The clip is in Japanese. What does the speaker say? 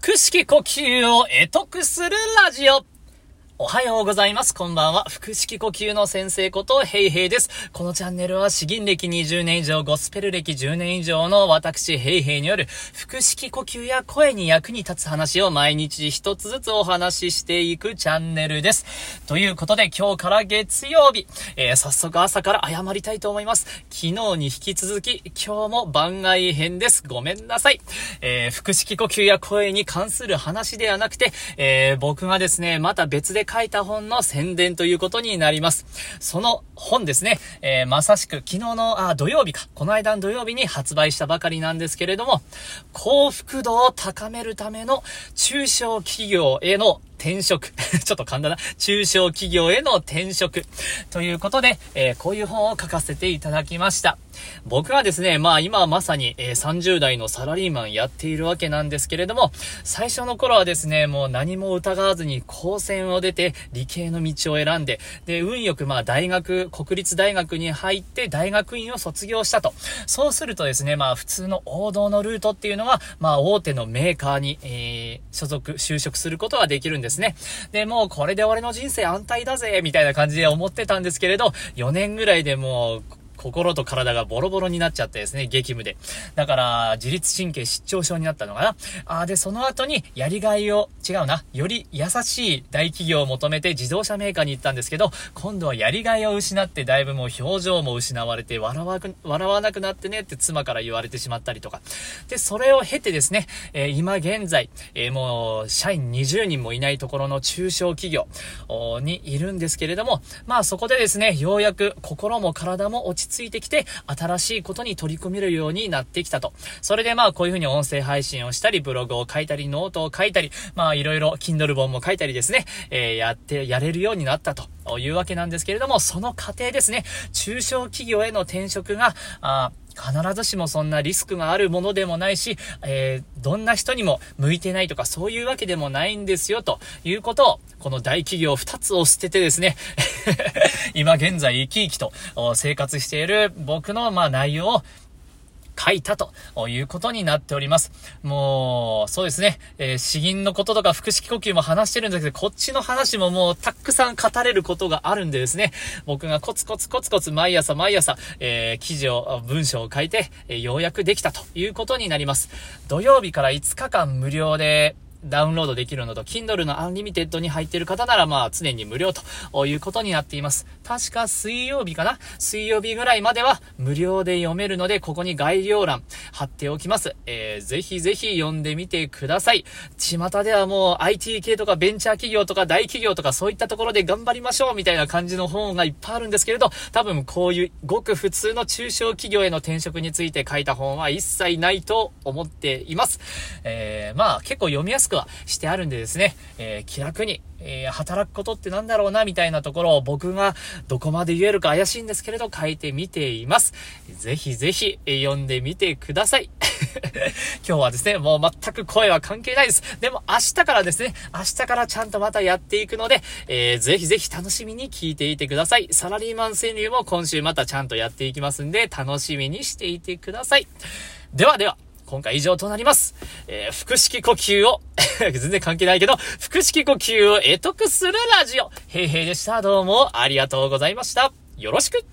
腹式呼吸を得得するラジオ。おはようございます。こんばんは。腹式呼吸の先生こと、ヘイヘイです。このチャンネルは、詩吟歴20年以上、ゴスペル歴10年以上の私、ヘイヘイによる、腹式呼吸や声に役に立つ話を毎日一つずつお話ししていくチャンネルです。ということで、今日から月曜日、えー、早速朝から謝りたいと思います。昨日に引き続き、今日も番外編です。ごめんなさい。えー、腹式呼吸や声に関する話ではなくて、えー、僕がですね、また別で書いた本の宣伝ということになります。その本ですね、えー、まさしく昨日の、あ、土曜日か、この間の土曜日に発売したばかりなんですけれども、幸福度を高めるための中小企業への転職。ちょっと噛んだな。中小企業への転職。ということで、えー、こういう本を書かせていただきました。僕はですね、まあ今まさに、えー、30代のサラリーマンやっているわけなんですけれども、最初の頃はですね、もう何も疑わずに高専を出て理系の道を選んで、で、運よくまあ大学、国立大学に入って大学院を卒業したと。そうするとですね、まあ普通の王道のルートっていうのは、まあ大手のメーカーに、えー、所属、就職することができるんですね。で、もうこれで俺の人生安泰だぜ、みたいな感じで思ってたんですけれど、4年ぐらいでもう、心と体がボロボロになっちゃってですね、激務で。だから、自律神経失調症になったのかな。あで、その後に、やりがいを、違うな、より優しい大企業を求めて自動車メーカーに行ったんですけど、今度はやりがいを失って、だいぶもう表情も失われて、笑わく笑わなくなってねって妻から言われてしまったりとか。で、それを経てですね、えー、今現在、えー、もう、社員20人もいないところの中小企業にいるんですけれども、まあそこでですね、ようやく心も体も落ち着いてきて、新しいことに取り組めるようになってきたと。それでまあこういうふうに音声配信をしたり、ブログを書いたり、ノートを書いたり、まあいろいろ Kindle 本も書いたりですね、えー、やって、やれるようになったというわけなんですけれども、その過程ですね、中小企業への転職が、あ必ずしもそんなリスクがあるものでもないし、えー、どんな人にも向いてないとかそういうわけでもないんですよということをこの大企業2つを捨ててですね 今現在生き生きと生活している僕のま内容を書いたということになっております。もう、そうですね、えー、詩吟のこととか腹式呼吸も話してるんですけど、こっちの話ももうたくさん語れることがあるんでですね、僕がコツコツコツコツ毎朝毎朝、えー、記事を、文章を書いて、えー、ようやくできたということになります。土曜日から5日間無料で、ダウンロードできるのと、Kindle の Unlimited に入っている方なら、まあ、常に無料ということになっています。確か水曜日かな？水曜日ぐらいまでは無料で読めるので、ここに概要欄貼っておきます。えー、ぜひぜひ読んでみてください。巷ではもう IT 系とかベンチャー企業とか大企業とかそういったところで頑張りましょうみたいな感じの本がいっぱいあるんですけれど、多分こういうごく普通の中小企業への転職について書いた本は一切ないと思っています。えー、まあ結構読みやすくはしてあるんでですね、えー、気楽に、えー、働くことってなんだろうな、みたいなところを僕がどこまで言えるか怪しいんですけれど書いてみています。ぜひぜひ、え読んでみてください。今日はですね、もう全く声は関係ないです。でも明日からですね、明日からちゃんとまたやっていくので、えー、ぜひぜひ楽しみに聞いていてください。サラリーマン川柳も今週またちゃんとやっていきますんで、楽しみにしていてください。ではでは、今回以上となります。えー、腹式呼吸を 全然関係ないけど、腹式呼吸を得得するラジオ。へいへいでした。どうもありがとうございました。よろしく